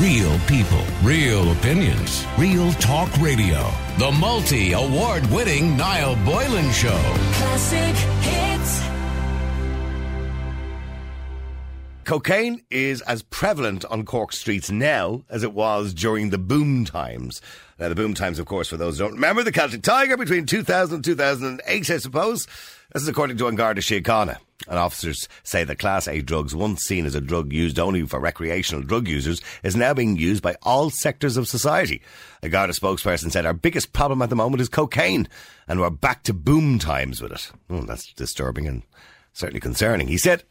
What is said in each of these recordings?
Real people, real opinions, real talk radio. The multi award winning Niall Boylan Show. Classic hits. Cocaine is as prevalent on Cork streets now as it was during the boom times. Now, the boom times, of course, for those who don't remember, the Celtic Tiger between 2000 and 2008, I suppose. This is according to An Garda Síochána. And officers say that Class A drugs, once seen as a drug used only for recreational drug users, is now being used by all sectors of society. A Garda spokesperson said, Our biggest problem at the moment is cocaine, and we're back to boom times with it. Oh, that's disturbing and certainly concerning. He said,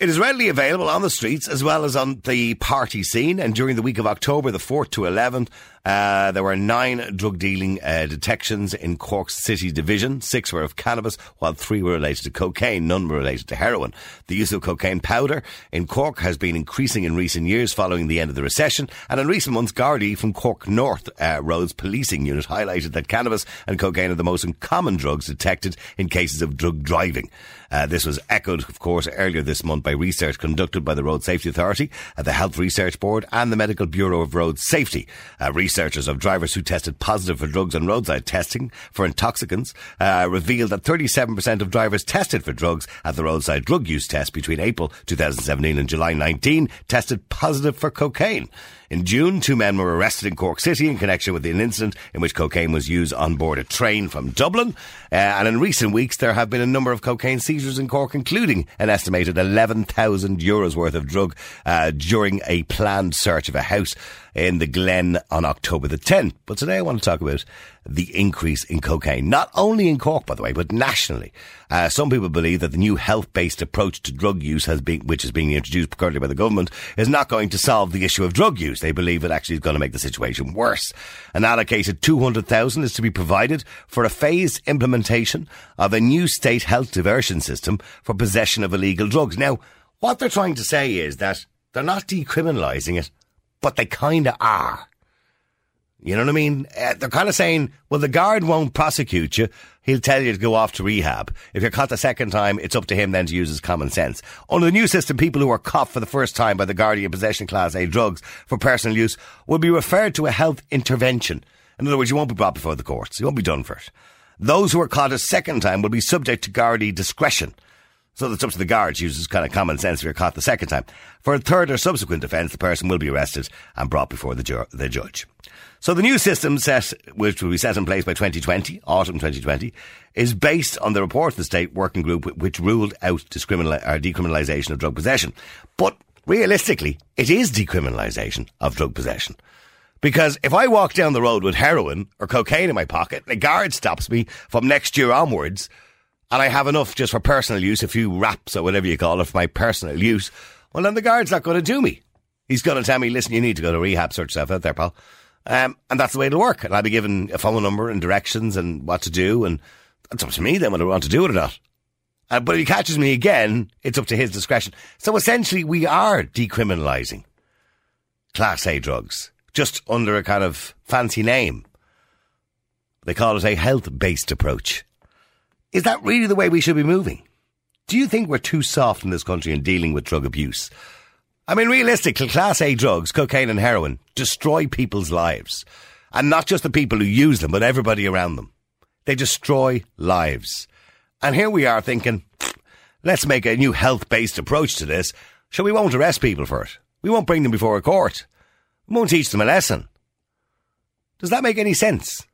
it is readily available on the streets as well as on the party scene. And during the week of October the 4th to 11th, uh, there were nine drug dealing uh, detections in Cork's City Division. Six were of cannabis, while three were related to cocaine. None were related to heroin. The use of cocaine powder in Cork has been increasing in recent years following the end of the recession. And in recent months, Gardaí from Cork North uh, Roads Policing Unit highlighted that cannabis and cocaine are the most common drugs detected in cases of drug driving. Uh, this was echoed, of course, earlier this month by research conducted by the Road Safety Authority, uh, the Health Research Board, and the Medical Bureau of Road Safety. Uh, researchers of drivers who tested positive for drugs on roadside testing for intoxicants uh, revealed that 37% of drivers tested for drugs at the roadside drug use test between April 2017 and July 19 tested positive for cocaine. In June, two men were arrested in Cork City in connection with an incident in which cocaine was used on board a train from Dublin. Uh, and in recent weeks, there have been a number of cocaine seizures in Cork, including an estimated 11,000 euros worth of drug uh, during a planned search of a house in the Glen on October the 10th. But today I want to talk about the increase in cocaine, not only in Cork, by the way, but nationally. Uh, some people believe that the new health-based approach to drug use has been, which is being introduced currently by the government, is not going to solve the issue of drug use. They believe it actually is going to make the situation worse. An allocated 200,000 is to be provided for a phased implementation of a new state health diversion system for possession of illegal drugs. Now, what they're trying to say is that they're not decriminalising it, but they kind of are. You know what I mean? Uh, they're kind of saying, well, the guard won't prosecute you. He'll tell you to go off to rehab. If you're caught the second time, it's up to him then to use his common sense. Under the new system, people who are caught for the first time by the Gardaí in possession class A drugs for personal use will be referred to a health intervention. In other words, you won't be brought before the courts. You won't be done for it. Those who are caught a second time will be subject to Gardaí discretion. So it's up to the guards, uses kind of common sense if you're caught the second time. For a third or subsequent offence, the person will be arrested and brought before the, ju- the judge. So the new system set, which will be set in place by 2020, autumn 2020, is based on the report of the state working group which ruled out discriminal- or decriminalisation of drug possession. But realistically, it is decriminalisation of drug possession. Because if I walk down the road with heroin or cocaine in my pocket, the guard stops me from next year onwards, and I have enough just for personal use, a few wraps or whatever you call it for my personal use, well then the guard's not going to do me. He's going to tell me, listen, you need to go to rehab, sort yourself out there, pal. Um, and that's the way it'll work. And I'll be given a phone number and directions and what to do, and it's up to me then whether I want to do it or not. Uh, but if he catches me again, it's up to his discretion. So essentially, we are decriminalising Class A drugs, just under a kind of fancy name. They call it a health based approach. Is that really the way we should be moving? Do you think we're too soft in this country in dealing with drug abuse? I mean, realistically, Class A drugs, cocaine and heroin, destroy people's lives. And not just the people who use them, but everybody around them. They destroy lives. And here we are thinking, let's make a new health based approach to this. So we won't arrest people for it. We won't bring them before a court. We won't teach them a lesson. Does that make any sense?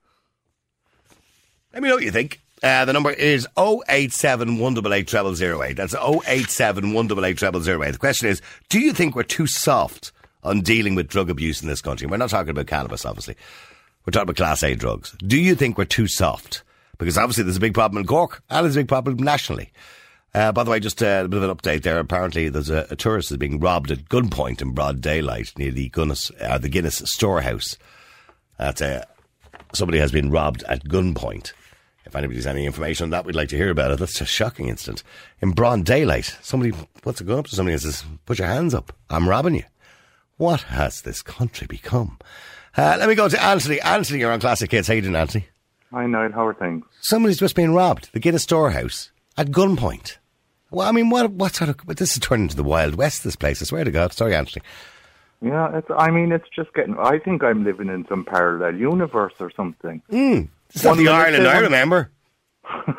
Let me know what you think. Uh, the number is 087 188 0008. That's 087 188 0008. The question is, do you think we're too soft on dealing with drug abuse in this country? We're not talking about cannabis, obviously. We're talking about Class A drugs. Do you think we're too soft? Because obviously there's a big problem in Cork and there's a big problem nationally. Uh, by the way, just uh, a bit of an update there. Apparently, there's a, a tourist is being robbed at gunpoint in broad daylight near the Guinness, uh, the Guinness storehouse. That's uh, somebody has been robbed at gunpoint. If anybody's any information on that, we'd like to hear about it. That's a shocking incident. In broad daylight, somebody puts a gun up to somebody and says, Put your hands up. I'm robbing you. What has this country become? Uh, let me go to Anthony. Anthony, you're on Classic Hits. How you doing, Anthony? Hi, Niall. How are things? Somebody's just been robbed. The Guinness storehouse at gunpoint. Well, I mean, what what sort of. This is turning into the Wild West, this place. I swear to God. Sorry, Anthony. Yeah, it's. I mean, it's just getting. I think I'm living in some parallel universe or something. It's not the Ireland I remember.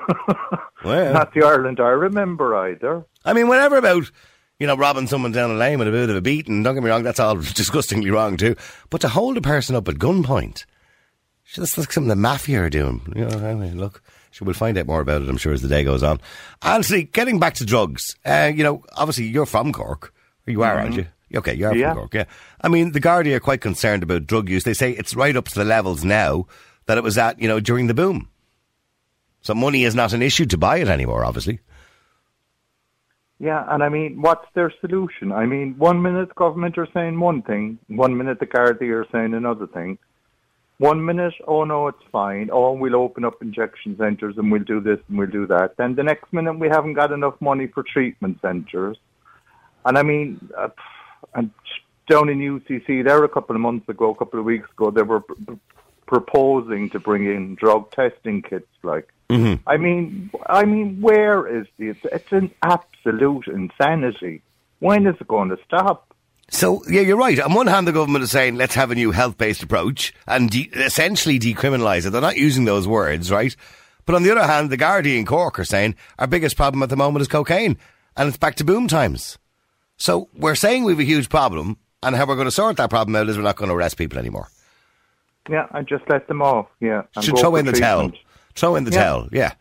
well, Not the Ireland I remember either. I mean, whatever about, you know, robbing someone down the lane with a bit of a beating, don't get me wrong, that's all disgustingly wrong too. But to hold a person up at gunpoint, that's like something the mafia are doing. You know, anyway, look, we'll find out more about it, I'm sure, as the day goes on. Anthony, getting back to drugs, uh, you know, obviously you're from Cork. You are, aren't you? Okay, you are Yeah. from Cork, yeah. I mean, the Gardaí are quite concerned about drug use. They say it's right up to the levels now that it was at, you know, during the boom. So money is not an issue to buy it anymore, obviously. Yeah, and I mean, what's their solution? I mean, one minute the government are saying one thing, one minute the Gardaí are saying another thing. One minute, oh no, it's fine. Oh, we'll open up injection centres and we'll do this and we'll do that. Then the next minute, we haven't got enough money for treatment centres. And I mean, uh, and down in UCC there a couple of months ago, a couple of weeks ago, they were proposing to bring in drug testing kits. Like, mm-hmm. I mean, I mean, where is the? It's, an absolute insanity. When is it going to stop? So, yeah, you're right. On one hand, the government is saying, let's have a new health based approach and de- essentially decriminalise it. They're not using those words, right? But on the other hand, the Guardian Cork are saying our biggest problem at the moment is cocaine and it's back to boom times. So, we're saying we have a huge problem and how we're going to sort that problem out is we're not going to arrest people anymore. Yeah, and just let them off. Yeah, and Should throw in the towel. Throw in the Yeah. towel, yeah.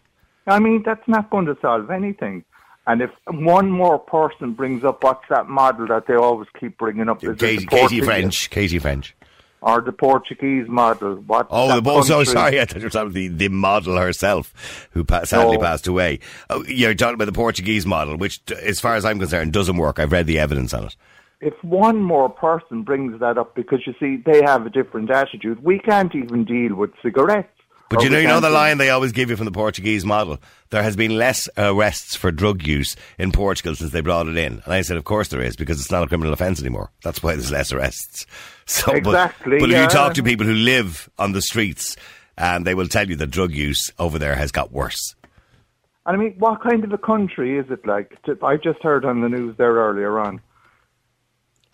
I mean, that's not going to solve anything. And if one more person brings up what's that model that they always keep bringing up, is Katie, the Katie French. Katie French. or the Portuguese model? What? Oh, the boss. Oh, sorry. I thought you were talking about the, the model herself, who pa- sadly No. passed away. Oh, you're talking about the Portuguese model, which, as far as I'm concerned, doesn't work. I've read the evidence on it. If one more person brings that up, because you see, they have a different attitude. We can't even deal with cigarettes. But you know, you know the line they always give you from the Portuguese model. There has been less arrests for drug use in Portugal since they brought it in, and I said, of course there is, because it's not a criminal offence anymore. That's why there's less arrests. So, but- Exactly, But, if yeah. you talk to people who live on the streets, um, they will tell you that drug use over there has got worse. And I mean, what kind of a country is it like? I just heard on the news there earlier on.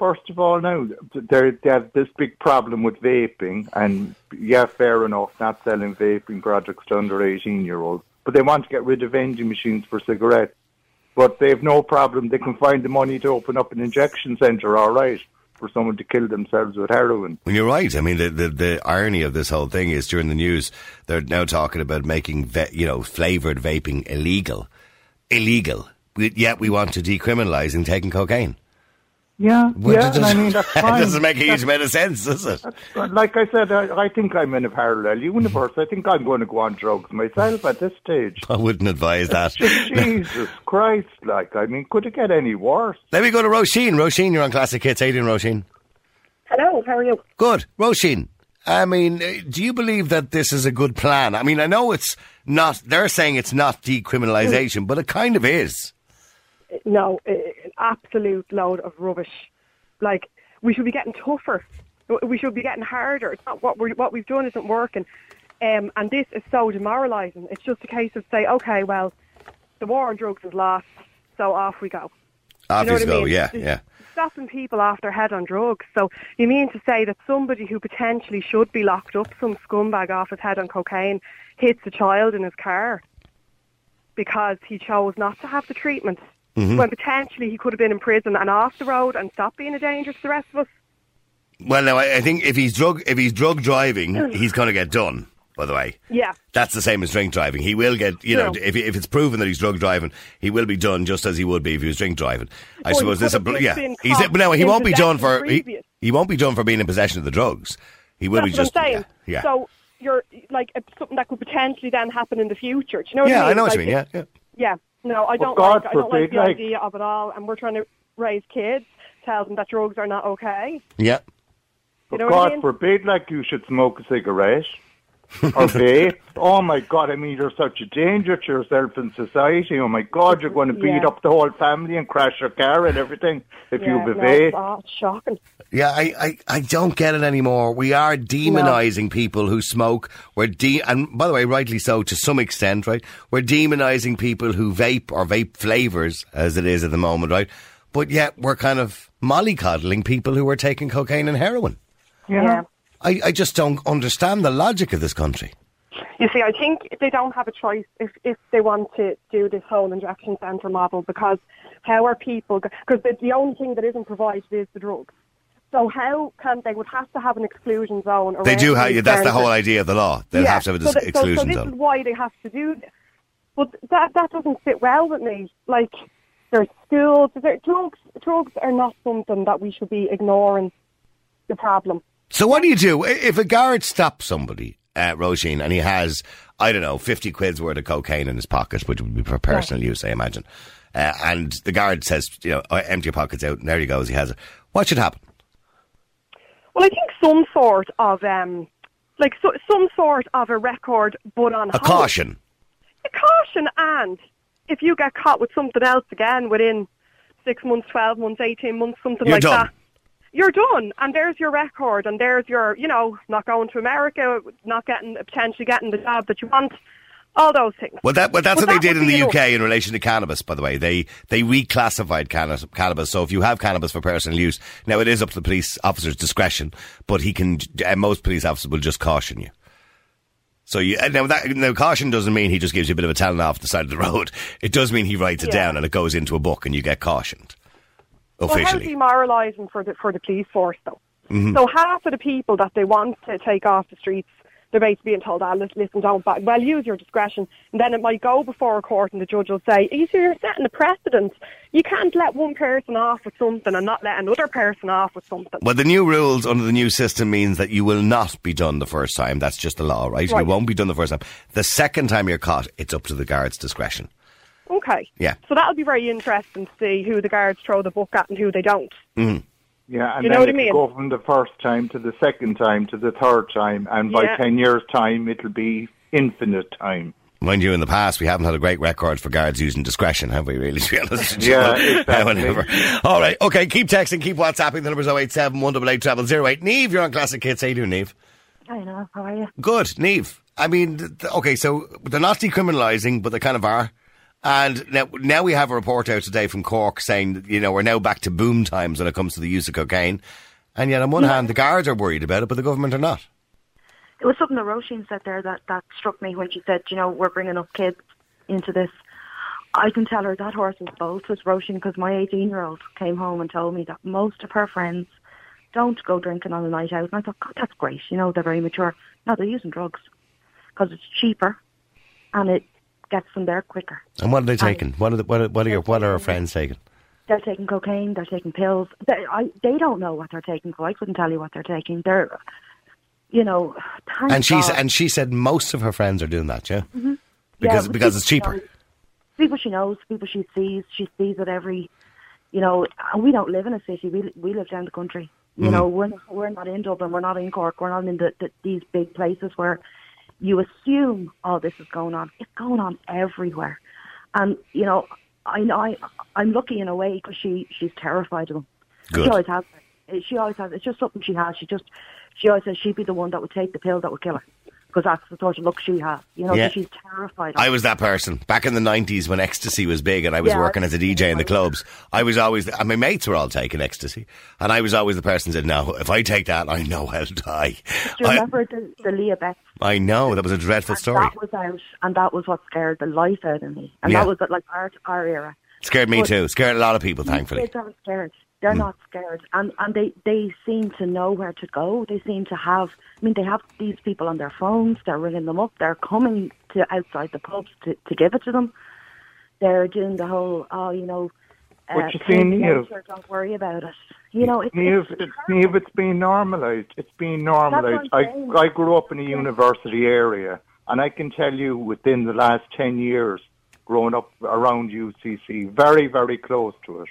First of all, now they have this big problem with vaping, and yeah, fair enough, not selling vaping products to under eighteen year olds, but they want to get rid of vending machines for cigarettes. But they have no problem; they can find the money to open up an injection centre. All right, for someone to kill themselves with heroin. Well, you're right. I mean, the, the, the irony of this whole thing is during the news, they're now talking about making, ve- you know, flavoured vaping illegal. Illegal. Yet we want to decriminalise and taking cocaine. Yeah, Well, yeah, it and I mean that's it fine. doesn't make a huge amount of sense, does it? Like I said, I, I think I'm in a parallel universe. I think I'm going to go on drugs myself at this stage. I wouldn't advise that. Jesus Christ! Like, I mean, could it get any worse? Let me go to Roisin. Roisin, you're on Classic Hits. How you doing, Roisin? Hello, how are you? Good. Roisin, I mean, uh, do you believe that this is a good plan? I mean, I know it's not, they're saying it's not decriminalisation, but it kind of is. No, uh, an absolute load of rubbish. Like we should be getting tougher. We should be getting harder. It's not what we what we've done isn't working, um, and this is so demoralising. It's just a case of say, okay, well, the war on drugs is lost, so off we go. Off you know what I mean? yeah, yeah. Stopping people off their head on drugs. So you mean to say that somebody who potentially should be locked up, some scumbag off his head on cocaine, hits a child in his car because he chose not to have the treatment, Mm-hmm. when potentially he could have been in prison and off the road and stopped being a danger to the rest of us. Well, now, I, I think if he's drug, if he's drug driving, he's going to get done, by the way. Yeah. That's the same as drink driving. He will get, you know, if, if it's proven that he's drug driving, he will be done just as he would be if he was drink driving. I Or suppose this, just yeah. He's, but no, he won't be done for, he, he won't be done for being in possession of the drugs. He will That's be what just, I'm yeah. yeah. So you're like something that could potentially then happen in the future. Do you know what yeah, I mean? I know what Like, you mean, yeah, yeah. Yeah. No, I don't God like. I don't like the like- idea of it all. And we're trying to raise kids, tell them that drugs are not okay. Yeah. You know what I God mean? forbid, like you should smoke a cigarette or vape. Oh my God! I mean, you're such a danger to yourself in society. Oh my God, you're going to beat Yeah. up the whole family and crash your car and everything if yeah, you have a no, vape. it's, oh, shocking. Yeah, I, I, I don't get it anymore. We are demonising people who smoke. We're de- and by the way, rightly so to some extent, right? We're demonising people who vape or vape flavours, as it is at the moment, right? But yet we're kind of mollycoddling people who are taking cocaine and heroin. Yeah. I, I just don't understand the logic of this country. You see, I think they don't have a choice if, if they want to do this whole injection centre model because how are people, because the, the only thing that isn't provided is the drugs. So how can they would have to have an exclusion zone? They do have, that's the whole idea of the law. They'll Yeah, have to have a so that- so- exclusion so this zone. is why they have to do this. But that that doesn't sit well with me. Like there's schools, there, drugs drugs are not something that we should be ignoring. The problem. So what do you do if a guard stops somebody, uh, Roisin, and he has, I don't know, 50 quid's worth of cocaine in his pocket, which would be for personal use, I imagine, uh, and the guard says, you know, "Oh, empty your pockets out, and there he goes, he has it. What should happen? Well, I think some sort of um, like so, some sort of a record, but on A hold. caution. A caution, and if you get caught with something else again within six months, twelve months, eighteen months, something You're like done. that. You're done, and there's your record, and there's your, you know, not going to America, not getting potentially getting the job that you want, all those things. Well, that, well that's But what they did in the UK enough. in relation to cannabis, by the way. They they reclassified cannabis, cannabis. So if you have cannabis for personal use, now it is up to the police officer's discretion, but he can, uh, most police officers will just caution you. So you, uh, now that, now caution doesn't mean he just gives you a bit of a telling off the side of the road. It does mean he writes it Yeah. down and it goes into a book and you get cautioned. Well, how demoralising for the for the police force, though. Mm-hmm. So half of the people that they want to take off the streets, they're basically being told, "Ah, listen, listen, don't back. Well, use your discretion." And then it might go before a court, and the judge will say, "You see, you're setting a precedent. You can't let one person off with something and not let another person off with something." Well, the new rules under the new system means that you will not be done the first time. That's just the law, right? You won't be done the first time. The second time you're caught, it's up to the guard's discretion. Okay. Yeah. So that'll be very interesting to see who the guards throw the book at and who they don't. Mm-hmm. Yeah, and You then know what I it'll mean? go from the first time to the second time to the third time, and by Yeah. 10 years' time, it'll be infinite time. Mind you, in the past, we haven't had a great record for guards using discretion, have we, really, to be honest? with you? Yeah, exactly. Whatever. All right, okay, keep texting, keep WhatsApping. The number's 087 188 0008. Neve, you're on Classic Hits. How you doing, Neve? I know. How are you? Good, Neve. I mean, th- th- okay, so they're not decriminalising, but they kind of are. And now, now we have a report out today from Cork saying, that, you know, we're now back to boom times when it comes to the use of cocaine. And yet, on one hand, the guards are worried about it, but the government are not. It was something that Roisin said there that, that struck me when she said, you know, we're bringing up kids into this. I can tell her that horse was with Roisin because my 18 year old came home and told me that most of her friends don't go drinking on a night out. And I thought, God, that's great. You know, they're very mature. No, they're using drugs because it's cheaper and it gets them there quicker. And what are they taking? What are, the, what are, what are, your, what are our friends taking? They're taking cocaine. They're taking pills. They, I, they don't know what they're taking. So I couldn't tell you what they're taking. They're, you know, And she God. and she said most of her friends are doing that, yeah, Yeah, because but because it's cheaper. knows- People she knows, people she sees, she sees it every. You know, and we don't live in a city. We we live down the country. You Mm-hmm. know, we're not, we're not in Dublin. We're not in Cork. We're not in the, the these big places where you assume all this is going on. It's going on everywhere, and you know, I know I I'm lucky in a way because she she's terrified of them. Good. She always has. She always has. It's just something she has. She just she always says she'd be the one that would take the pill that would kill her because that's the sort of look she has. You know, Yeah. she's terrified. Of I was that person back in the nineties when ecstasy was big, and I was Yeah, working as a DJ in the clubs. I was always, and my mates were all taking ecstasy, and I was always the person that said, "No, if I take that, I know I'll die." Do you I, remember the, the Leah? I know that was a dreadful And story. That was out, and that was what scared the life out of me. And Yeah. that was like our our era. Scared me But- too. Scared a lot of people, thankfully. Scared. They're not scared, and and they they seem to know where to go. They seem to have. I mean, they have these people on their phones. They're ringing them up. They're coming to outside the pubs to to give it to them. They're doing the whole, oh, you know. But uh, you see, Niall- don't worry about it. You know, it's, Neve, it's, it's, it's been normalised. It's being normalised. I. I grew up in a university area, and I can tell you within the last 10 years, growing up around UCC, very, very close to it,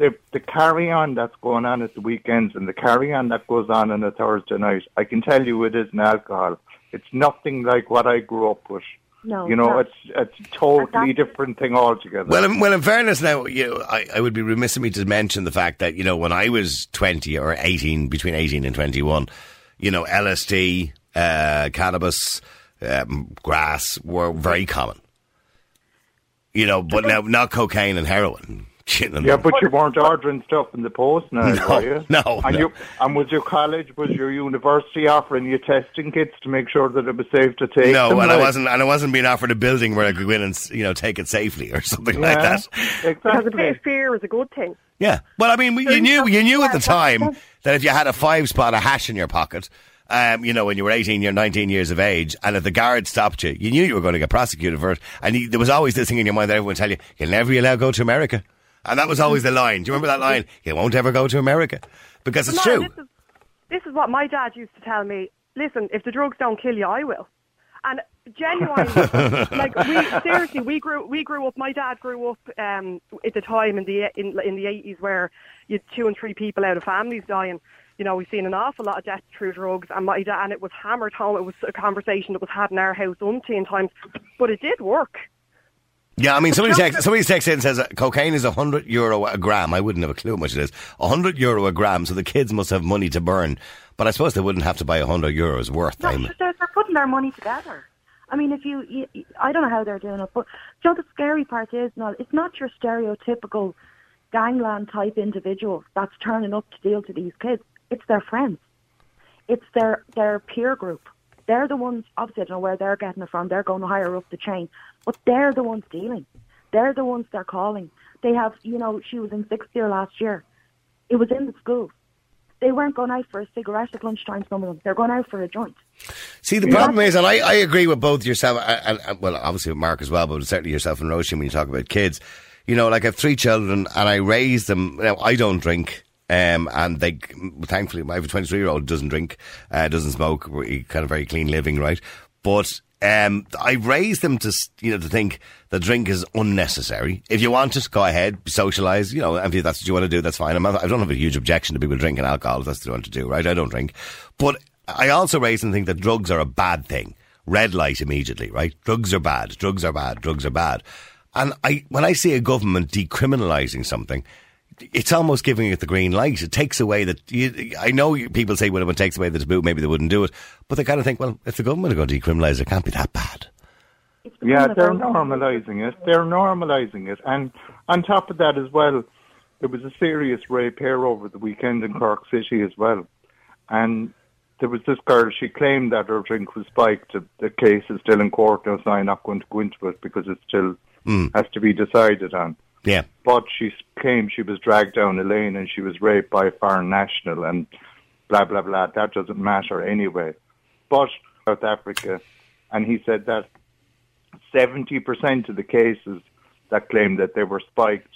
the, the carry on that's going on at the weekends and the carry on that goes on on a Thursday night, I can tell you it isn't alcohol. It's nothing like what I grew up with. no, You know, it's it's a totally different thing altogether. Well, in, well, in fairness, now you know, I, I would be remiss of me to mention the fact that you know when I was twenty or eighteen, between eighteen and twenty-one, you know, LSD, uh, cannabis, um, grass were very common. You know, but now not cocaine and heroin. You know, Yeah, but you weren't ordering stuff in the post now, No, were you? no, And, no. You, and was your college, was your university offering you testing kits to make sure that it was safe to take no, them? and I like? wasn't, and I wasn't being offered a building where I could go in and you know take it safely or something like Yeah, that. Because a Exactly. bit of fear is a good thing. Yeah. Well, I mean, you knew you knew at the time that if you had a five spot of hash in your pocket, um, you know, when you were 18 or 19 years of age, and if the guard stopped you, you knew you were going to get prosecuted for it. And you, there was always this thing in your mind that everyone would tell you, you'll never be allowed to go to America. And that was always the line. Do you remember that line? You won't ever go to America. Because it's true. This is, this is what my dad used to tell me. Listen, if the drugs don't kill you, I will. And genuinely, like we seriously, we grew we grew up. My dad grew up um, at the time in the in, in the eighties where you had two and three people out of families dying. You know, we've seen an awful lot of death through drugs, and my dad, and it was hammered home. It was a conversation that was had in our house umpteen times, but it did work. Yeah, I mean, somebody text, somebody texts in and says uh, cocaine is 100 euro a gram. I wouldn't have a clue how much it is. 100 euro a gram, so the kids must have money to burn. But I suppose they wouldn't have to buy 100 euros worth. No, they're, they're putting their money together. I mean, if you, you, you- I don't know how they're doing it, but you know, the scary part is not. It's not your stereotypical gangland type individual that's turning up to deal to these kids. It's their friends. It's their their peer group. They're the ones. Obviously, I don't know where they're getting it from. They're going higher up the chain, but they're the ones dealing. They're the ones they're calling. They have, you know, she was in sixth year last year. It was in the school. They weren't going out for a cigarette at lunchtime. Some of them, they're going out for a joint. See, the problem is, and I, I agree with both yourself, uh, and, and well, obviously with Mark as well, but certainly yourself and Roisin when you talk about kids. You know, like I have three children, and I raise them. Now, I don't drink. Um, and they, thankfully, I have a 23 year old doesn't drink, uh, doesn't smoke, kind of very clean living, right? But, um, I raised them to, you know, to think that drink is unnecessary. If you want it, go ahead, socialise, you know, if that's what you want to do, that's fine. I'm not, I don't have a huge objection to people drinking alcohol if that's what they want to do, right? I don't drink. But I also raised them to think that drugs are a bad thing. Red light immediately, right? Drugs are bad, drugs are bad, drugs are bad. And I, when I see a government decriminalising something, it's almost giving it the green light. It takes away that. You, I know people say, well, if it takes away the taboo, maybe they wouldn't do it. But they kind of think, well, if the government are going to decriminalise it, it can't be that bad. Yeah, they're normalising it. They're normalising it. And on top of that as well, there was a serious rape here over the weekend in Cork City as well. And there was this girl, she claimed that her drink was spiked. The case is still in court now, so I'm not going to go into it because it still hmm. has to be decided on. Yeah. But she claimed she was dragged down a lane and she was raped by a foreign national and blah, blah, blah. That doesn't matter anyway. But South Africa, and he said that 70% of the cases that claimed that they were spiked,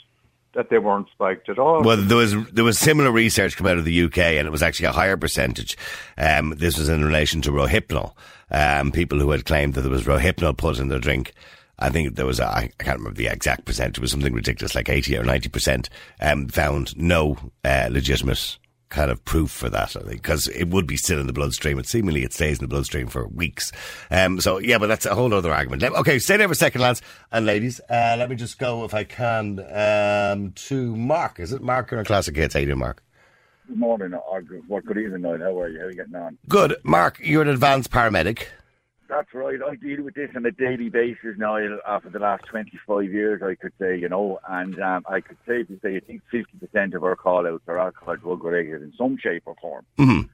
that they weren't spiked at all. Well, there was there was similar research come out of the UK, and it was actually a higher percentage. Um, this was in relation to Rohypnol. Um, people who had claimed that there was Rohypnol put in their drink. I think there was a, I can't remember the exact percentage. It was something ridiculous, like eighty or ninety percent. Um, found no uh, legitimate kind of proof for that, I think, because it would be still in the bloodstream. It seemingly it stays in the bloodstream for weeks. Um, so yeah, but that's a whole other argument. Let- Okay, stay there for a second, lads and ladies. Uh, let me just go, if I can, um, to Mark. Is it Mark or a classic hits? How you doing, Mark? Good morning, or good, well, good evening. How are you? How are you getting on? Good, Mark. You're an advanced paramedic. That's right. I deal with this on a daily basis, now uh, for the last 25 years, I could say, you know, and um, I could safely say I think 50% of our call-outs are alcohol drug related in some shape or form. Mhm.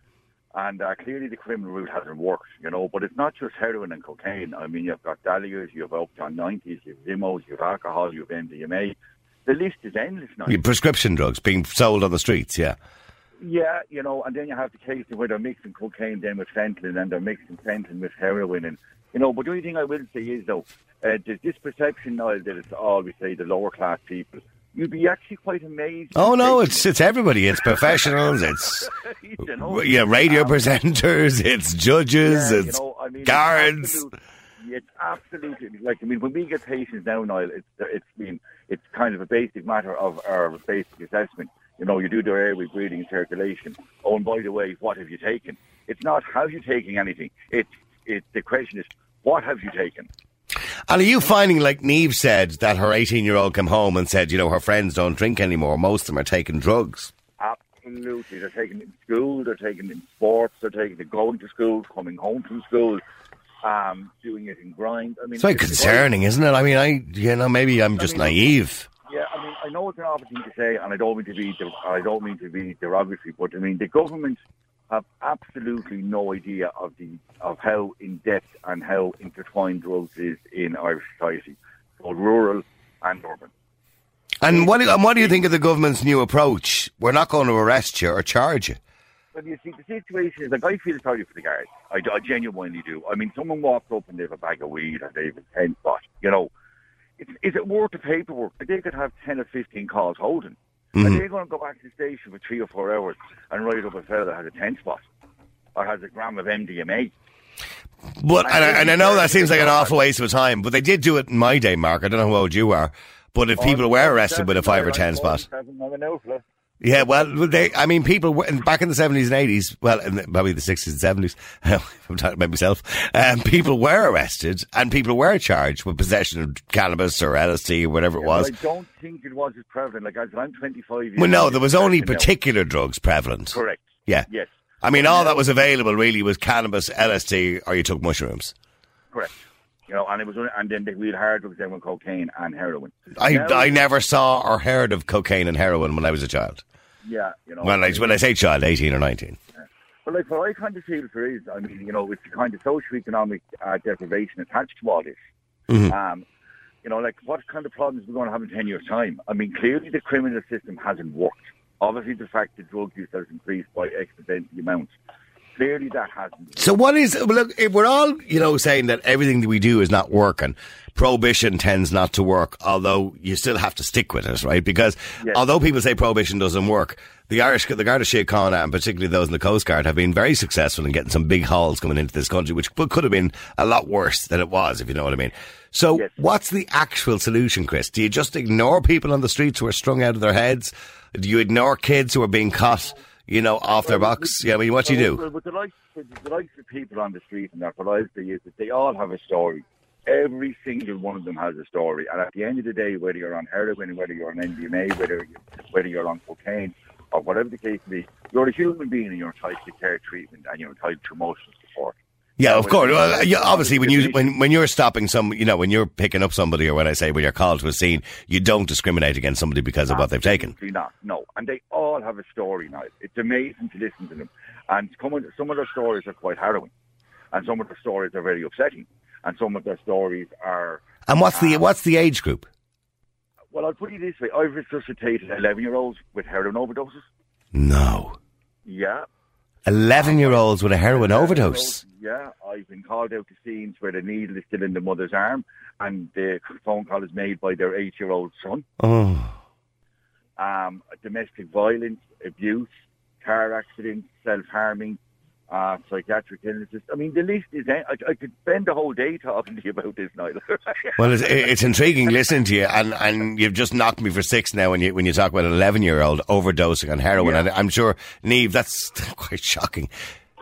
And uh, clearly the criminal route hasn't worked, you know, but it's not just heroin and cocaine. I mean, you've got dahlias, you've Upton 90s, you've Zimos, you've alcohol, you've MDMA. The list is endless now. Your prescription drugs being sold on the streets. Yeah. Yeah, you know, and then you have the case where they're mixing cocaine then with fentanyl and they're mixing fentanyl with heroin and, you know, but the only thing I will say is, though, uh, there's this perception now that it's all, we say, the lower class people. You'd be actually quite amazed. Oh no, it's it's everybody. It's professionals. It's you know, yeah, radio um, presenters. It's judges. yeah, you it's know, I mean, guards. It's, absolute- it's absolutely like I mean, when we get patients now, Niall, it's it's been it's kind of a basic matter of our basic assessment. You know, you do their airway breathing and circulation. Oh, and by the way, what have you taken? It's not have you're taking anything. It's it. The question is, what have you taken? And are you finding, like Neve said, that her 18 year old came home and said, you know, her friends don't drink anymore. Most of them are taking drugs. Absolutely, they're taking it in school, they're taking it in sports, they're taking it going to school, coming home from school, um, doing it in grind. I mean, It's very concerning, isn't it? I mean, I, you know, maybe I'm just naive. I mean, I I know it's an awful thing to say, and I don't mean to be I don't mean to be derogatory, but I mean the government have absolutely no idea of the of how in depth and how intertwined drugs is in Irish society, both rural and urban. And what, do- and what do you think of the government's new approach? We're not going to arrest you or charge you. But you see, the situation is like I feel sorry for the guards. I, I genuinely do. I mean, someone walked up and they have a bag of weed and they have a ten spot. You know, is it worth the paperwork? They could have ten or fifteen calls holding. Mm-hmm. Are they going to go back to the station for three or four hours and write up a fellow that has a ten spot or has a gram of MDMA? But and I, and I know that seems like an awful waste of time, but they did do it in my day, Mark. I don't know how old you are, but if people were arrested with a five or ten spot, I'm an outlaw. Yeah, well, they, I mean, people were, back in the seventies and eighties, well, in the, probably the sixties and seventies. I'm talking about myself. Um, people were arrested and people were charged with possession of cannabis or LSD or whatever it was. I don't think it was as prevalent. Like I said, I'm 25 years Well, no, there was only Now- particular drugs prevalent. Correct. Yeah. Yes. I mean, all that was available really was cannabis, LSD, or you took mushrooms. Correct. You know, and it was, only- and then they had hard drugs, then with cocaine and heroin. I, Now- I never saw or heard of cocaine and heroin when I was a child. Yeah, you know. When I, when I say child, 18 or 19. But like what I kind of feel for is, I mean, you know, it's the kind of socio-economic uh, deprivation attached to all this. Mhm. Um, you know, like what kind of problems we're going to have in ten years' time? I mean, clearly the criminal system hasn't worked. Obviously, the fact that drug use has increased by exponential amounts. Clearly, that hasn't. So what is, look, if we're all, you know, saying that everything that we do is not working. Prohibition tends not to work, although you still have to stick with it, right? Because Yes. although people say prohibition doesn't work, the Irish, the Garda Síochána, and particularly those in the Coast Guard, have been very successful in getting some big hauls coming into this country, which could could have been a lot worse than it was, if you know what I mean. So Yes. what's the actual solution, Chris? Do you just ignore people on the streets who are strung out of their heads? Do you ignore kids who are being caught, you know, off their box? Yeah, I mean, what do you do? Well, with the likes, the likes of people on the street and that, what I say is that they all have a story. Every single one of them has a story, and at the end of the day, whether you're on heroin, whether you're on MDMA, whether you, whether you're on cocaine, or whatever the case may be, you're a human being and you're entitled to care treatment and you're entitled to emotional support. Yeah, of course. Well, obviously, when you when when you're stopping some, you know, when you're picking up somebody, or when I say when you're called to a scene, you don't discriminate against somebody because of what they've taken. Not. No, and they all have a story now. It's amazing to listen to them, and some of, some of their stories are quite harrowing, and some of their stories are very upsetting, and some of their stories are. And what's the um, what's the age group? Well, I'll put it this way: I've resuscitated eleven-year-olds with heroin overdoses. No, Yeah, eleven year olds with a heroin overdose. Yeah, I've been called out to scenes where the needle is still in the mother's arm, and the phone call is made by their eight-year-old son. Oh, um, domestic violence, abuse, car accidents, self-harming, uh, psychiatric illnesses. I mean, the list is. I, I could spend the whole day talking to you about this, Niall. well, it's, it's intriguing listening to you, and, and you've just knocked me for six now when you when you talk about an eleven year old overdosing on heroin, and I'm sure Neve, that's quite shocking.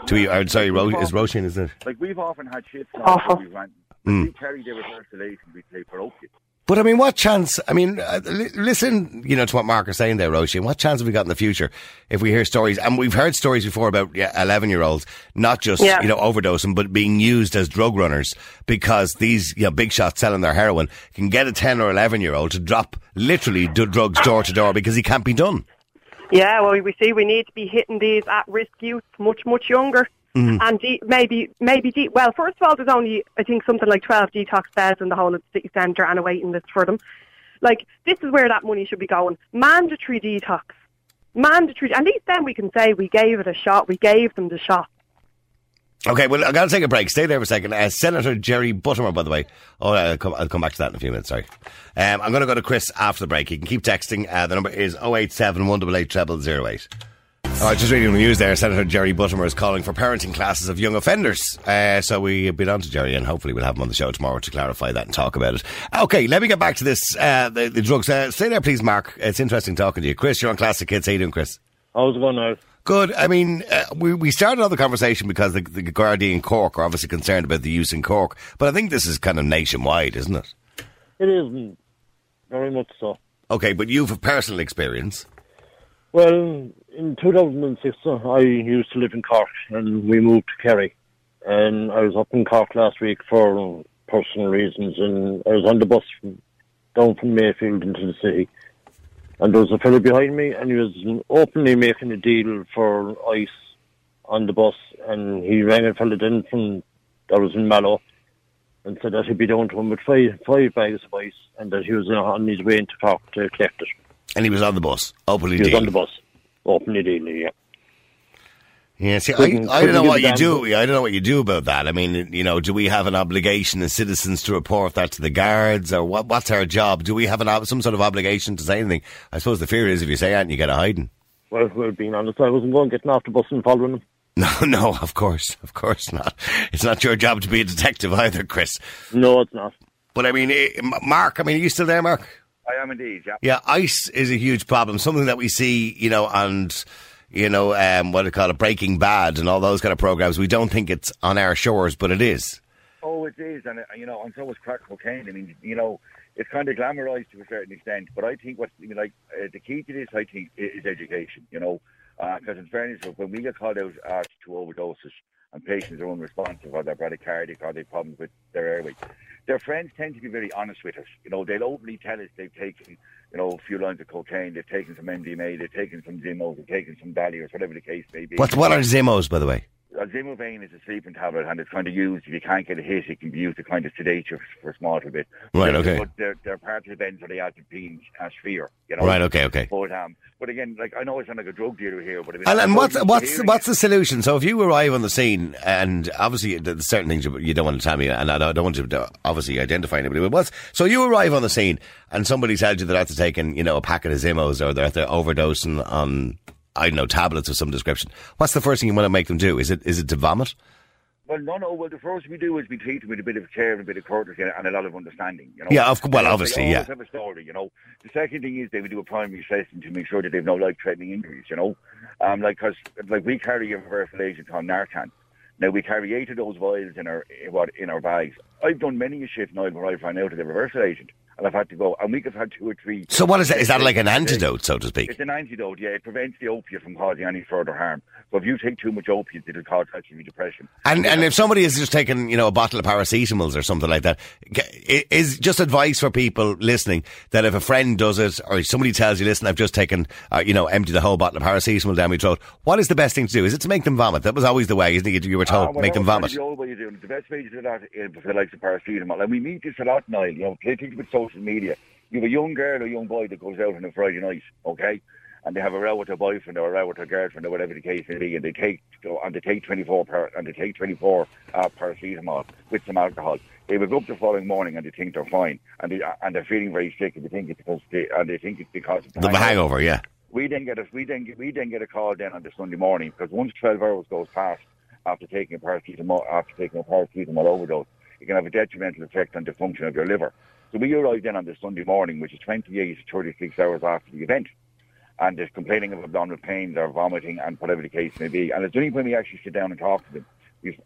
To you, I'm sorry, Ro- is Roisin, is it? like we've often had shifts on Awful. where we ran. Mm. We carry the reversal we play for opiates. But I mean, what chance? I mean, uh, li- listen, you know, to what Mark is saying there, Roisin. What chance have we got in the future if we hear stories? And we've heard stories before about eleven-year-olds not just Yeah. you know overdosing, but being used as drug runners because these you know big shots selling their heroin can get a ten or eleven-year-old to drop literally do drugs door to door because he can't be done. Yeah, well, we see we need to be hitting these at-risk youth much, much younger. And de- maybe, maybe, de- well, first of all, there's only, I think, something like 12 detox beds in the whole of the city centre and a waiting list for them. Like, this is where that money should be going. Mandatory detox. Mandatory. At least then we can say we gave it a shot. We gave them the shot. Okay, well, I got to take a break. Stay there for a second. Uh, Senator Jerry Buttimer, by the way. Oh, I'll come, I'll come back to that in a few minutes. Sorry. Um, I'm going to go to Chris after the break. You can keep texting. Uh, the number is 087 188 0008. Oh, just reading the news there. Senator Jerry Buttimer is calling for parenting classes of young offenders. Uh, so we've been on to Jerry, and hopefully we'll have him on the show tomorrow to clarify that and talk about it. Okay, let me get back to this uh, the, the drugs. Uh, stay there, please, Mark. It's interesting talking to you. Chris, you're on Classic Hits. How you doing, Chris? How's it going now? Good. I mean, uh, we we started on the conversation because the, the Gardaí in Cork are obviously concerned about the use in Cork, but I think this is kind of nationwide, isn't it? It is very much so. Okay, but you've a personal experience. Well, in 2006, uh, I used to live in Cork and we moved to Kerry. And I was up in Cork last week for personal reasons and I was on the bus from, down from Mayfield into the city. And there was a fellow behind me, and he was openly making a deal for ice on the bus, and he rang a fellow then from that was in Mallow, and said that he'd be down to him with five five bags of ice, and that he was on his way into Cork to collect it. And he was on the bus, openly He was on the bus, dealing, yeah. Yeah, see, I, Couldn't- don't know what you do. I don't know what you do about that. I mean, you know, do we have an obligation as citizens to report that to the guards, or what? What's our job? Do we have an some sort of obligation to say anything? I suppose the fear is if you say that, you get a hiding. Well, well, being honest, I wasn't going getting off the bus and following them. No, no, of course, of course not. It's not your job to be a detective either, Chris. No, it's not. But I mean, eh, Mark. I mean, are you still there, Mark? I am indeed, yeah. Yeah, ice is a huge problem. Something that we see, you know, and you know, um, what do you call it, Breaking Bad, and all those kind of programs. We don't think it's on our shores, but it is. Oh, it is, and uh, you know, and so is crack cocaine. I mean, you know, it's kind of glamorized to a certain extent, but I think what you know, like uh, the key to this, I think, is education. You know, because in fairness, when we get called out uh, to overdoses and patients are unresponsive or they're bradycardic or they've problems with their airway, their friends tend to be very honest with us. You know, they'll openly tell us they've taken, you know, a few lines of cocaine, they've taken some MDMA, they've taken some Zimos, they've taken some Valium, or whatever the case may be. What what are Zimmos, by the way? A Zimovane is a sleeping tablet, and it's kind of used if you can't get a hit. It can be used to kind of sedate you for a small little bit. Right, okay. But they're, they're part of the benzodiazepine uh, sphere, you know. Right, okay, okay. But um, but again, like I know I sound like a drug dealer here, but I mean, And, and what's what's what's the solution? So if you arrive on the scene, and obviously there's certain things you, you don't want to tell me, and I don't, want to obviously identify anybody. But what's so you arrive on the scene, and somebody tells you they're after taking you know a packet of Zimmos, or they're after overdosing on I don't know tablets of some description. What's the first thing you want to make them do? Is it is it to vomit? Well, no, no. Well, the first we do is we treat them with a bit of care and a bit of courtesy and a lot of understanding. You know. Yeah, of- well, obviously, yeah. Have a story, you know. The second thing is they would do a primary assessment to make sure that they've no life-threatening injuries. You know, um, like because like we carry a reversal agent called Narcan. Now we carry eight of those vials in our in what in our bags. I've done many a shift now where I've run out of the reversal agent and I've had to go. And we have had two or three. So what is that? Is that like an antidote, so to speak? It's an antidote, yeah. It prevents the opiate from causing any further harm. So if you take too much opiates, it'll cause actually depression. And and if somebody is just taking, you know, a bottle of paracetamols or something like that, g- i- just advice for people listening that if a friend does it or somebody tells you, listen, I've just taken, uh, you know, emptied the whole bottle of paracetamol down my throat, what is the best thing to do? Is it to make them vomit? That was always the way, isn't it? You were told, Ah, well, make them vomit. The old way of doing it. The best way to do that is for the likes of paracetamol. And we meet this a lot, Niall. You know, things with social media. You have a young girl or young boy that goes out on a Friday night, okay? And they have a row with their boyfriend or a row with their girlfriend or whatever the case may be, and they take and they take twenty four par, and they take twenty four uh, paracetamol with some alcohol. They wake up the following morning and they think they're fine, and they and they're feeling very sick, and they think it's because they and they think it's because of The hangover, yeah. we then get a we then get, we then get a call then on the Sunday morning because once twelve hours goes past after taking a paracetamol after taking a paracetamol overdose, it can have a detrimental effect on the function of your liver. So we arrive then on the Sunday morning, which is 28 to 36 hours after the event, and they're complaining of abdominal pains or vomiting and whatever the case may be. And it's only when we actually sit down and talk to them,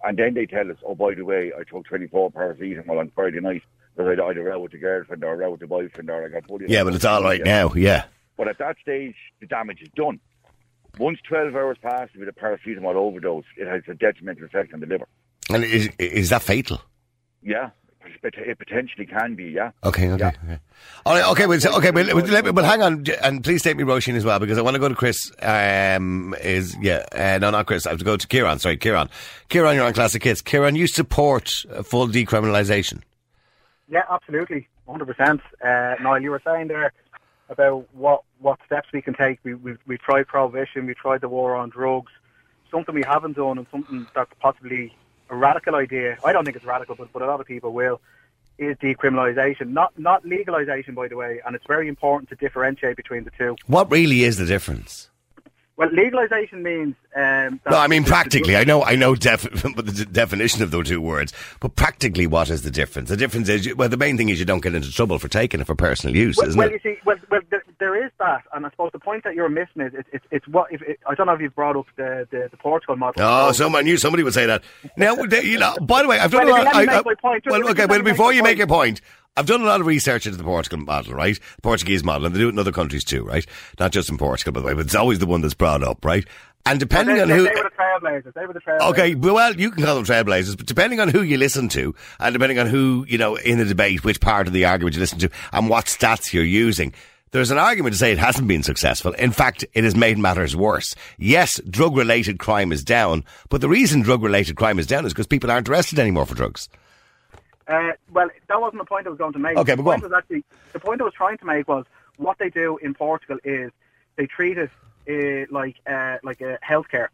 and then they tell us, oh by the way, I took 24 paracetamol on Friday night because I had a row with the girlfriend or row with the boyfriend or I got bullied. Yeah, but it's all right now, yeah. But at that stage, the damage is done. Once 12 hours pass with a paracetamol overdose, it has a detrimental effect on the liver. And is, is that fatal? Yeah, it, it potentially can be, yeah. Okay, okay. Yeah. okay. All right, okay, well, so- okay, but, but, let me, but hang on, and please take me Roisin as well, because I want to go to Chris. Um, is yeah, uh, no, not Chris. I have to go to Kieran. Sorry, Kieran. Kieran, you're on Classic Hits. Kieran, you support uh, full decriminalisation. Yeah, absolutely, hundred percent. Uh, Niall, you were saying there about what what steps we can take. We we we tried prohibition, we tried the war on drugs. Something we haven't done, and something that's possibly a radical idea. I don't think it's radical, but but a lot of people will. Is decriminalisation, not not legalisation, by the way, and it's very important to differentiate between the two. What really is the difference? Well, legalisation means. Um, No, I mean practically. I know, I know def- the definition of those two words, but practically, what is the difference? The difference is, you- well, the main thing is you don't get into trouble for taking it for personal use, Well, isn't well it? Well, you see, well, well there, there is that, and I suppose the point that you're missing is it's it's, it's what if it, I don't know if you've brought up the the, the Portugal model. Oh, so. someone knew somebody would say that. Now, you know. By the way, I've done Well, a lot. let me I- make I- my point, well, okay. Well, before you make your point, I've done a lot of research into the Portugal model, right? The Portuguese model, and they do it in other countries too, right? Not just in Portugal, by the way, but it's always the one that's brought up, right? And depending they, on who. they were the trailblazers. They were the trailblazers. Okay, well, you can call them trailblazers, but depending on who you listen to, and depending on who, you know, in the debate, which part of the argument you listen to, and what stats you're using, There's an argument to say it hasn't been successful. In fact, it has made matters worse. Yes, drug related crime is down, but the reason drug related crime is down is because people aren't arrested anymore for drugs. Uh, well, that wasn't the point I was going to make. Okay, the but go point was actually the point I was trying to make was what they do in Portugal is they treat it uh, like uh, like a healthcare.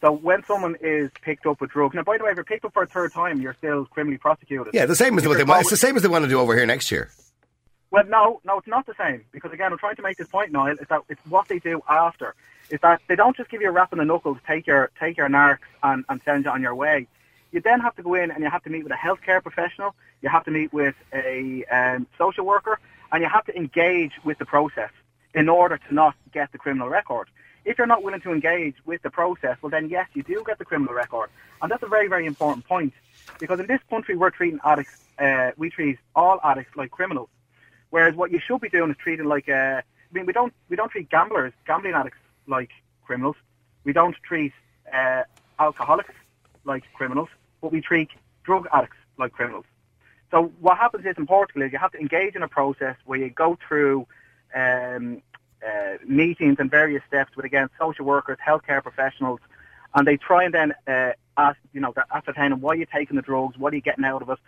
So when someone is picked up with drugs, now by the way, if you're picked up for a third time, you're still criminally prosecuted. Yeah, the same as If what they want. It's the same as they want to do over here next year. well, no, no, it's not the same. Because again, I'm trying to make this point, Niall, is that it's what they do after. Is that they don't just give you a rap on the knuckles, take your take your narcs and, and send you on your way. You then have to go in and you have to meet with a healthcare professional. You have to meet with a um, social worker, and you have to engage with the process in order to not get the criminal record. If you're not willing to engage with the process, well then yes, you do get the criminal record, and that's a very very important point because in this country we're treating addicts, uh, we treat all addicts like criminals. Whereas what you should be doing is treating like uh, I mean we don't we don't treat gamblers, gambling addicts like criminals. We don't treat uh, alcoholics like criminals, but we treat drug addicts like criminals. So what happens is in Portugal is you have to engage in a process where you go through um, uh, meetings and various steps with again social workers, healthcare professionals, and they try and then uh, ask you know they're ascertaining why you're taking the drugs, what are you getting out of it.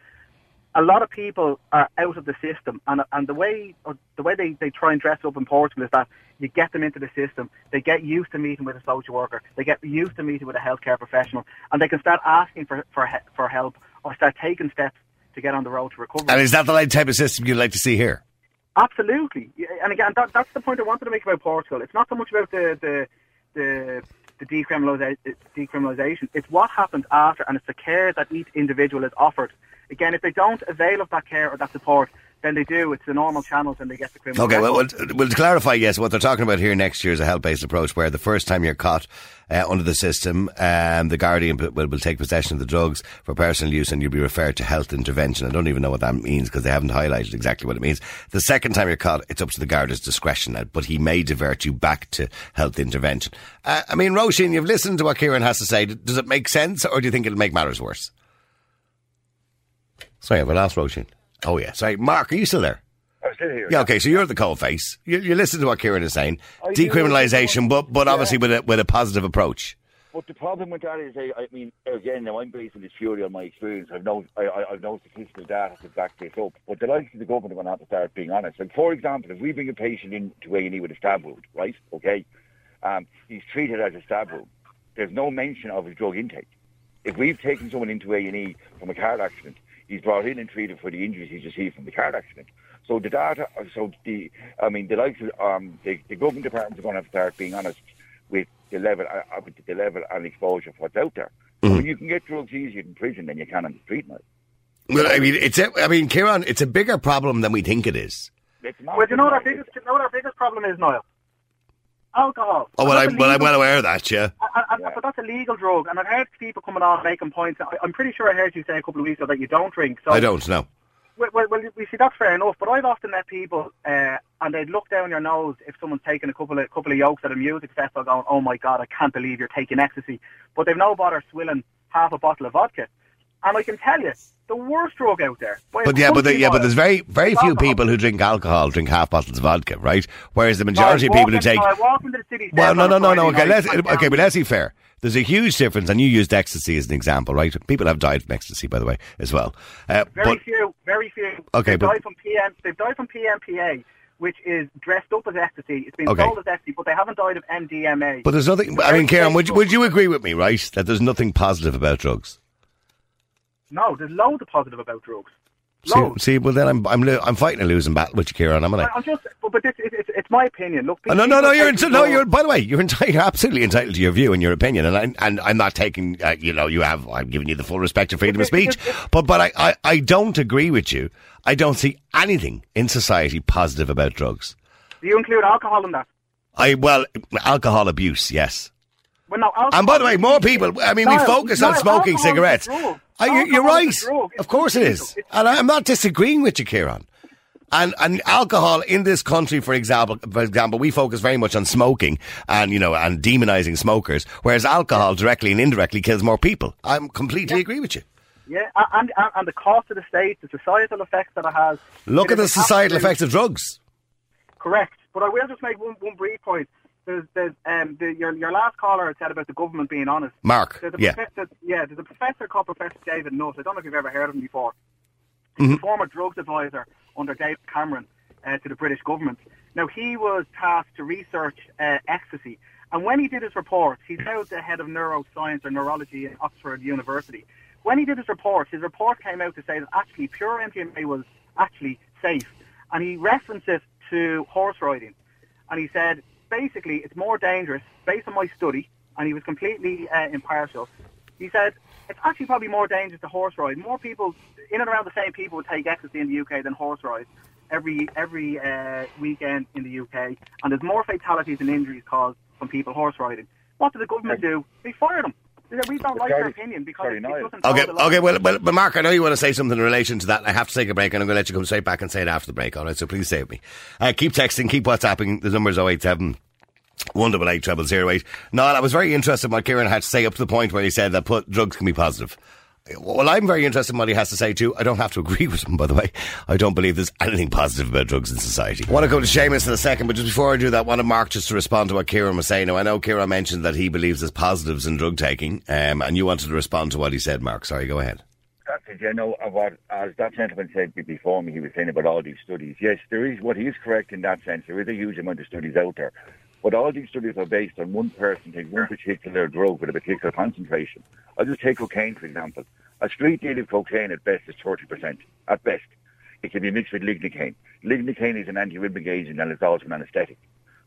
A lot of people are out of the system, and and the way or the way they, they try and dress up in Portugal is that you get them into the system. They get used to meeting with a social worker. They get used to meeting with a healthcare professional, and they can start asking for for for help or start taking steps to get on the road to recovery. And is that the type of system you'd like to see here? Absolutely, and again, that, that's the point I wanted to make about Portugal. It's not so much about the the the, the decriminalisation. It's what happens after, and it's the care that each individual is offered. Again, if they don't avail of that care or that support, then they do. It's the normal channels, and they get the criminal. Okay, well, well, well, to clarify, yes, what they're talking about here next year is a health based approach where the first time you're caught uh, under the system, um, the guardian will, will take possession of the drugs for personal use and you'll be referred to health intervention. I don't even know what that means because they haven't highlighted exactly what it means. The second time you're caught, it's up to the guardian's discretion, but he may divert you back to health intervention. Uh, I mean, Roisin, you've listened to what Kieran has to say. Does it make sense or do you think it'll make matters worse? Sorry, I've asked Roisin. Oh, yeah. Sorry, Mark, are you still there? I'm still here. Yeah, okay, so you're the cold face. You, you listen to what Kieran is saying. I. Decriminalisation, but, but Yeah. obviously with a, with a positive approach. But the problem with that is, I, I mean, again, now I'm basing this purely on my experience. I've no, I, I, I've no statistical data to back this up. But the likes of the government are going to have to start being honest. Like, for example, if we bring a patient into A&E with a stab wound, right, okay, um, he's treated as a stab wound. There's no mention of his drug intake. If we've taken someone into A&E from a car accident, he's brought in and treated for the injuries he's received from the car accident. So the data, so the, I mean, the likes of, um, the, the government departments are going to have to start being honest with the level, uh, uh, with the level and exposure of what's out there. Mm-hmm. When you can get drugs easier in prison than you can on the street now. Well, I mean, it's a, I mean, Kieran, it's a bigger problem than we think it is. Well, you know what our biggest, you know what our biggest problem is, Niall? Alcohol. Oh, well, I, that's a well, I'm well aware of that, yeah. And, and, But that's a legal drug, and I've heard people coming on making points. I, I'm pretty sure I heard you say a couple of weeks ago that you don't drink. So I don't know. Well, well, well, we see that's fair enough. But I've often met people, uh, and they'd look down your nose if someone's taking a couple of couple of yokes at a music festival, going, "Oh my God, I can't believe you're taking ecstasy," but they've no bother swilling half a bottle of vodka. And I can tell you, the worst drug out there. But yeah, but the, yeah, but there's very, very few alcohol. people who drink alcohol drink half bottles of vodka, right? Whereas the majority of No, people who take, in- I walk into the city well, no, no, no, no. Okay, let's, okay, but let's be fair. There's a huge difference, and you used ecstasy as an example, right? People have died from ecstasy, by the way, as well. Uh, Very but few, very few. Okay, they've but- died from PM. They've died from PMMA, which is dressed up as ecstasy. It's been Okay. sold as ecstasy, but they haven't died of MDMA. But there's nothing. I mean, Kieran, would you, would you agree with me, right, that there's nothing positive about drugs? No, there's loads of positive about drugs. See, see, well then I'm I'm lo- I'm fighting a losing battle with you, Kieran. I'm I- I'm just, but, but this, it, it's, it's my opinion. Look, Oh, no, no, no. You're enti- no. You're by the way, you're entitled. You're absolutely entitled to your view and your opinion, and I, and I'm not taking. Uh, you know, you have. I'm giving you the full respect of freedom of speech, but but I, I I don't agree with you. I don't see anything in society positive about drugs. Do you include alcohol in that? I well, alcohol abuse, yes. Well, no, And by the way, more people. I mean, we focus on smoking alcohol is a cigarettes. you're, right. is a drug. It's Of course it is, and I'm not disagreeing with you, Kieran. And and alcohol in this country, for example, for example, we focus very much on smoking and you know and demonising smokers, whereas alcohol directly and indirectly kills more people. I'm completely agree with you. Yeah, and, and and the cost to the state, the societal effects that it has. Look It at the societal absolute- effects of drugs. Correct. But I will just make one, one brief point. There's, there's, um, the, your, your last caller said about the government being honest. Mark, There's a yeah. Yeah, there's a professor called Professor David Nutt. I don't know if you've ever heard of him before. He's a former drugs advisor under David Cameron uh, to the British government. Now, he was tasked to research uh, ecstasy. And when he did his report, he's now the head of neuroscience or neurology at Oxford University. When he did his report, his report came out to say that actually pure MDMA was actually safe. And he referenced it to horse riding. And he said, basically, it's more dangerous based on my study, and he was completely uh, impartial. He said, it's actually probably more dangerous to horse ride. More people, in and around the same people, would take ecstasy in the UK than horse ride every every uh, weekend in the UK. And there's more fatalities and injuries caused from people horse riding. What did the government do? They fired them. They said, we don't like their Sorry- opinion because it, doesn't Okay, the okay, well, well, but Mark, I know you want to say something in relation to that. I have to take a break, and I'm going to let you come straight back and say it after the break, all right? So please stay with me. Uh, keep texting, keep WhatsApping. The number's 087 188 0008. Niall, I was very interested in what Kieran had to say up to the point where he said that put, drugs can be positive. Well, I'm very interested in what he has to say too. I don't have to agree with him, by the way. I don't believe there's anything positive about drugs in society. I want to go to Seamus in a second, but just before I do that, I want to Mark just to respond to what Kieran was saying. Now, I know Kieran mentioned that he believes there's positives in drug taking, um, and you wanted to respond to what he said, Mark. Sorry, go ahead. That's it, you know, what, as that gentleman said before me, he was saying about all these studies. Yes, there is, what he is correct in that sense, there is a huge amount of studies out there. But all these studies are based on one person taking one particular drug with a particular concentration. I'll just take cocaine, for example. A street deal of cocaine at best is 30%, at best. It can be mixed with lignocaine. Lignocaine is an anti-rhythmic agent and it's also an anesthetic.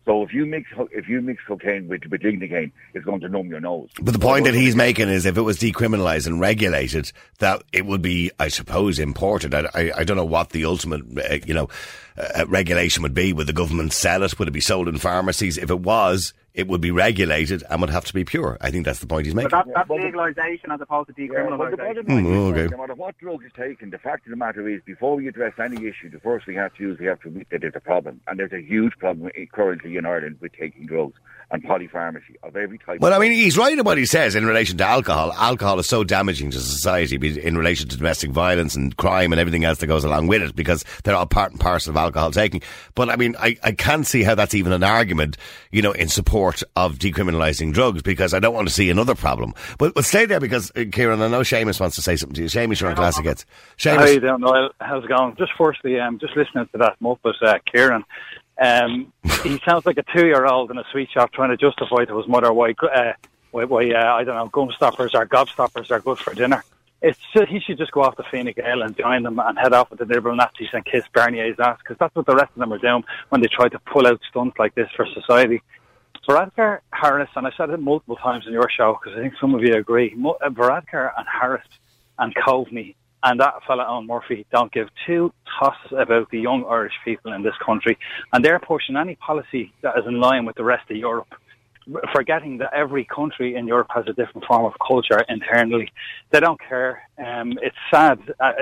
So if you mix if you mix cocaine with, with lignocaine, it's going to numb your nose. But the point that he's making is if it was decriminalised and regulated, that it would be, I suppose, imported. I, I, I don't know what the ultimate, uh, you know, uh, regulation would be. Would the government sell it? Would it be sold in pharmacies? If it was, it would be regulated and would have to be pure. I think that's the point he's making. But that, that's legalisation as opposed to Yeah, well, the decriminalisation. bottom line hmm, is, okay. no matter what drug is taken, the fact of the matter is, before we address any issue, the first we have to do is we have to admit that there's a problem. And there's a huge problem currently in Ireland with taking drugs and polypharmacy of every type. Well, I mean, he's right in what he says in relation to alcohol. Alcohol is so damaging to society in relation to domestic violence and crime and everything else that goes along with it because they're all part and parcel of alcohol taking. But I mean, I, I can't see how that's even an argument, you know, in support of decriminalising drugs because I don't want to see another problem. But, but stay there because, uh, Kieran, I know Seamus wants to say something to you. Seamus, you're on Classic Hits. How you Seamus, doing, Noel? How's it going? Just firstly, um, just listening to that Muppet, uh, Kieran. Um, he sounds like a two-year-old in a sweet shop trying to justify to his mother why, uh, why, why uh, I don't know, gum stoppers or gobstoppers are good for dinner. It's just, he should just go off to Fine Gael and join them and head off with the Liberal Nazis and kiss Bernier's ass because that's what the rest of them are doing when they try to pull out stunts like this for society. Varadkar, Harris, and I've said it multiple times in your show because I think some of you agree, uh, Varadkar and Harris and Coveney and that fella Eoghan Murphy don't give two toss about the young Irish people in this country, and they're pushing any policy that is in line with the rest of Europe, forgetting that every country in Europe has a different form of culture internally. They don't care. Um, it's sad. Uh, uh,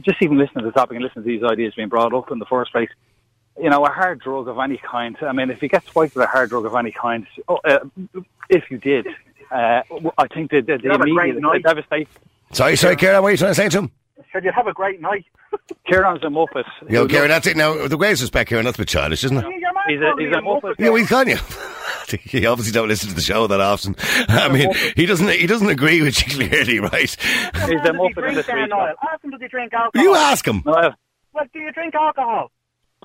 just even listening to the topic and listening to these ideas being brought up in the first place. You know, a hard drug of any kind. I mean, if you get swiped with a hard drug of any kind, oh, uh, if you did, uh, I think the, the, the You'd have a great immediate night. devastation. sorry, sorry, Kieran, what are you trying to say to him? Should you'd have a great night. Kieran's a muppet. Yo, Kieran, that's it. Now, with the greatest respect, Kieran, that's a bit childish, isn't it? He's a, called me he's a a muppet. muppet. Yeah, well, can you? you obviously don't listen to the show that often. I mean, he doesn't. He doesn't agree with you clearly, right? He's Does a muppet in drink this week. Niall? Ask him, does he drink alcohol? You ask him. Noel, Well, do you drink alcohol?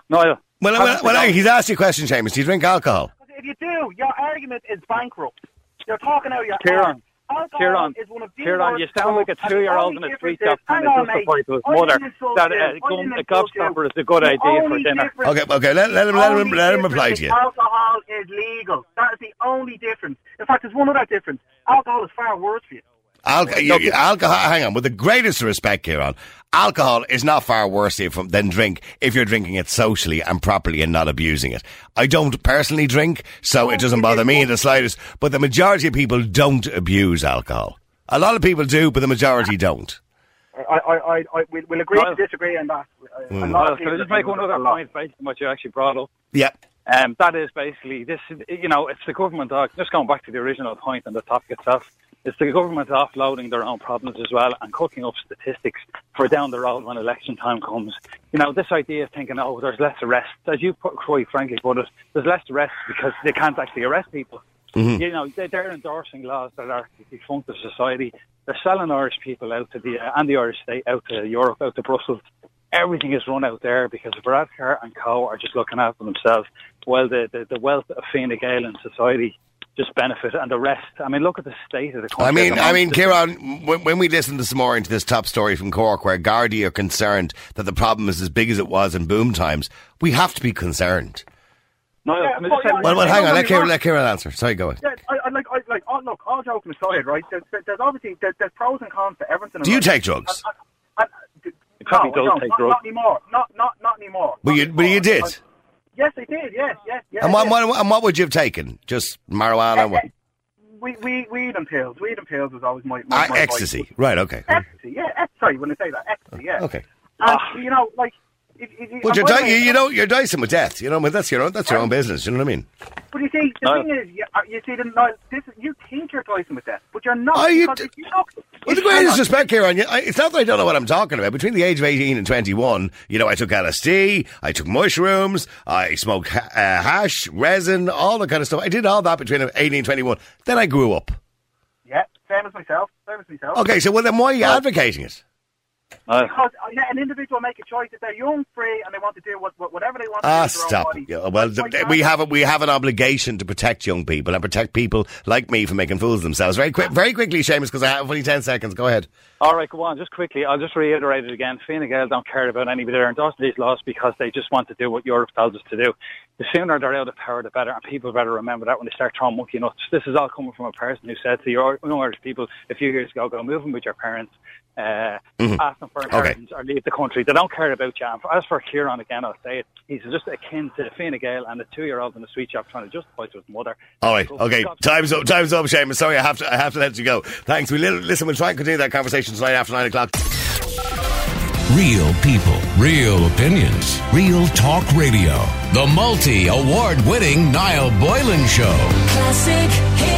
Noel. Well, well, well, he's asked you a question, Seamus. Do you drink alcohol? If you do, your argument is bankrupt. You're talking out of your Kieran, arse. Alcohol Kieran, is one of the Kieran, worst you sound like a drugs, and the two-year-old in a street shop is- trying hang to on, justify to his mother that you. uh, I gum, a gobstopper is a good The idea for dinner. Okay, okay. Let, let him, let him, let him difference reply to you. Alcohol is legal. That is the only difference. In fact, there's one other difference. Alcohol is far worse for you. Alco- you, you- alcohol. Hang on. With the greatest respect, Kieran, alcohol is not far worse if, than drink if you're drinking it socially and properly and not abusing it. I don't personally drink, so it doesn't bother me in the slightest. But the majority of people don't abuse alcohol. A lot of people do, but the majority don't. I, I, I, I we'll, we'll agree Well- to disagree on that. A Mm. lot Noel, of can I just make one do other a point based on what you actually brought up? Yeah. Um, that is basically this. You know, it's the government. Uh, just going back to the original point on the topic itself. It's the government offloading their own problems as well and cooking up statistics for down the road when election time comes. You know, this idea of thinking, oh, there's less arrests, as you put, quite frankly put it, there's less arrests because they can't actually arrest people. Mhm. You know, they- they're endorsing laws that are defunct of society. They're selling Irish people out to the, uh, and the Irish state out to Europe, out to Brussels. Everything is run out there because Varadkar and co are just looking after themselves while the, the, the wealth of Fine Gael in society just benefit and the rest. I mean, look at the state of the country. I mean, I mean, Kieran, when, when we listened this morning to this top story from Cork, where Gardaí are concerned that the problem is as big as it was in boom times, we have to be concerned. No, Yeah, can I well, just yeah, Well, well, hang on, let Kieran, let Kieran answer. Sorry, go ahead. Yeah, I, I like, I like. Oh, look, all joking aside, right? There's, there's obviously there's, there's pros and cons to everything. Do you take drugs? And- and- and- You probably no, don't I don't. take not, drugs. Not anymore. Not not not anymore. But Not you, but you did. I- yes, I did. Yes, yes, yes. And what, what, and what would you have taken? Just marijuana? and what? We, we, weed and pills. Weed and pills was always my, my, Ah, my ecstasy. Right, okay. Ecstasy, yeah. Sorry, when I say that, ecstasy, yeah. Okay. And, you know, like, if, if, if, you're, di- you, you know, you're dicing with death. You know, but that's your own, that's your own business. You know what I mean? But you see, the No. thing is, you, uh, you see, the, no, this, is- you think you're dicing with that, but you're not. Oh, you d- you look, With the greatest look- respect, Kieran, you- I- it's not that I don't know what I'm talking about. Between the age of 18 and 21, you know, I took LSD, I took mushrooms, I smoked ha- uh, hash, resin, all the kind of stuff. I did all that between 18 and 21. Then I grew up. Yeah, same as myself. Same as myself. Okay, so well, then why are you advocating it? Uh, Because uh, an individual make a choice if they're young, free, and they want to do what, what, whatever they want to do Ah, their own stop. body. Yeah, well, That's th- why we have a, we have an obligation to protect young people and protect people like me from making fools of themselves. Very quick, very quickly, Seamus, because I have only 10 seconds. Go ahead. All right, go on. Just quickly, I'll just reiterate it again. Fine Gael don't care about anybody. They're endorsing these laws because they just want to do what Europe tells us to do. The sooner they're out of power, the better. And people better remember that when they start throwing monkey nuts. This is all coming from a person who said to your young Irish people a few years ago, go move moving with your parents, uh, ask them for inheritance or leave the country. They don't care about you. And As for Kieran, again, I'll say it, he's just akin to Fine Gael and a two-year-old in the sweet shop trying to justify to his mother. All right. Okay. Time's up. Time's up, Seamus. Sorry, I have to. I have to let you go. Thanks. We li- listen. We'll try and continue that conversation tonight after nine o'clock. Real people, real opinions, real talk radio. The multi award winning Niall Boylan Show. Classic